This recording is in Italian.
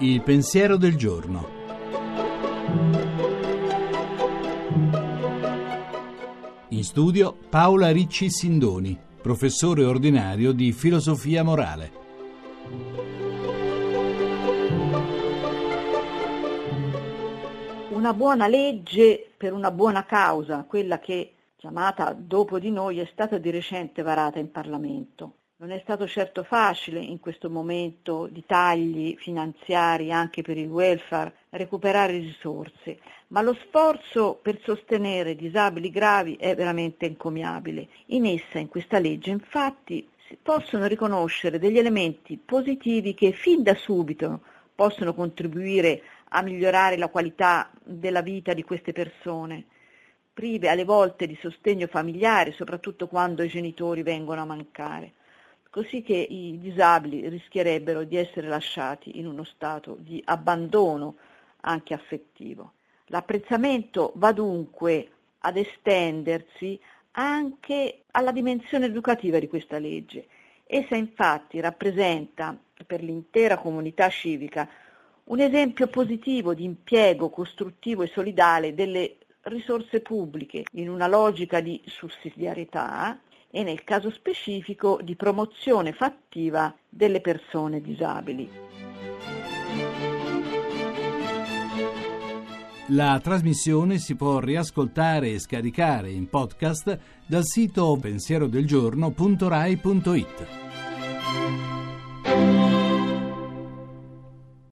Il pensiero del giorno. In studio Paola Ricci Sindoni, professore ordinario di filosofia morale. Una buona legge per una buona causa, quella che chiamata Dopo di noi è stata di recente varata in Parlamento. Non è stato certo facile in questo momento di tagli finanziari anche per il welfare recuperare risorse, ma lo sforzo per sostenere disabili gravi è veramente encomiabile. In essa, in questa legge, infatti, si possono riconoscere degli elementi positivi che fin da subito possono contribuire a migliorare la qualità della vita di queste persone, prive alle volte di sostegno familiare, soprattutto quando i genitori vengono a mancare così che i disabili rischierebbero di essere lasciati in uno stato di abbandono anche affettivo. L'apprezzamento va dunque ad estendersi anche alla dimensione educativa di questa legge. Essa infatti rappresenta per l'intera comunità civica un esempio positivo di impiego costruttivo e solidale delle risorse pubbliche in una logica di sussidiarietà e nel caso specifico di promozione fattiva delle persone disabili. La trasmissione si può riascoltare e scaricare in podcast dal sito pensierodelgiorno.rai.it.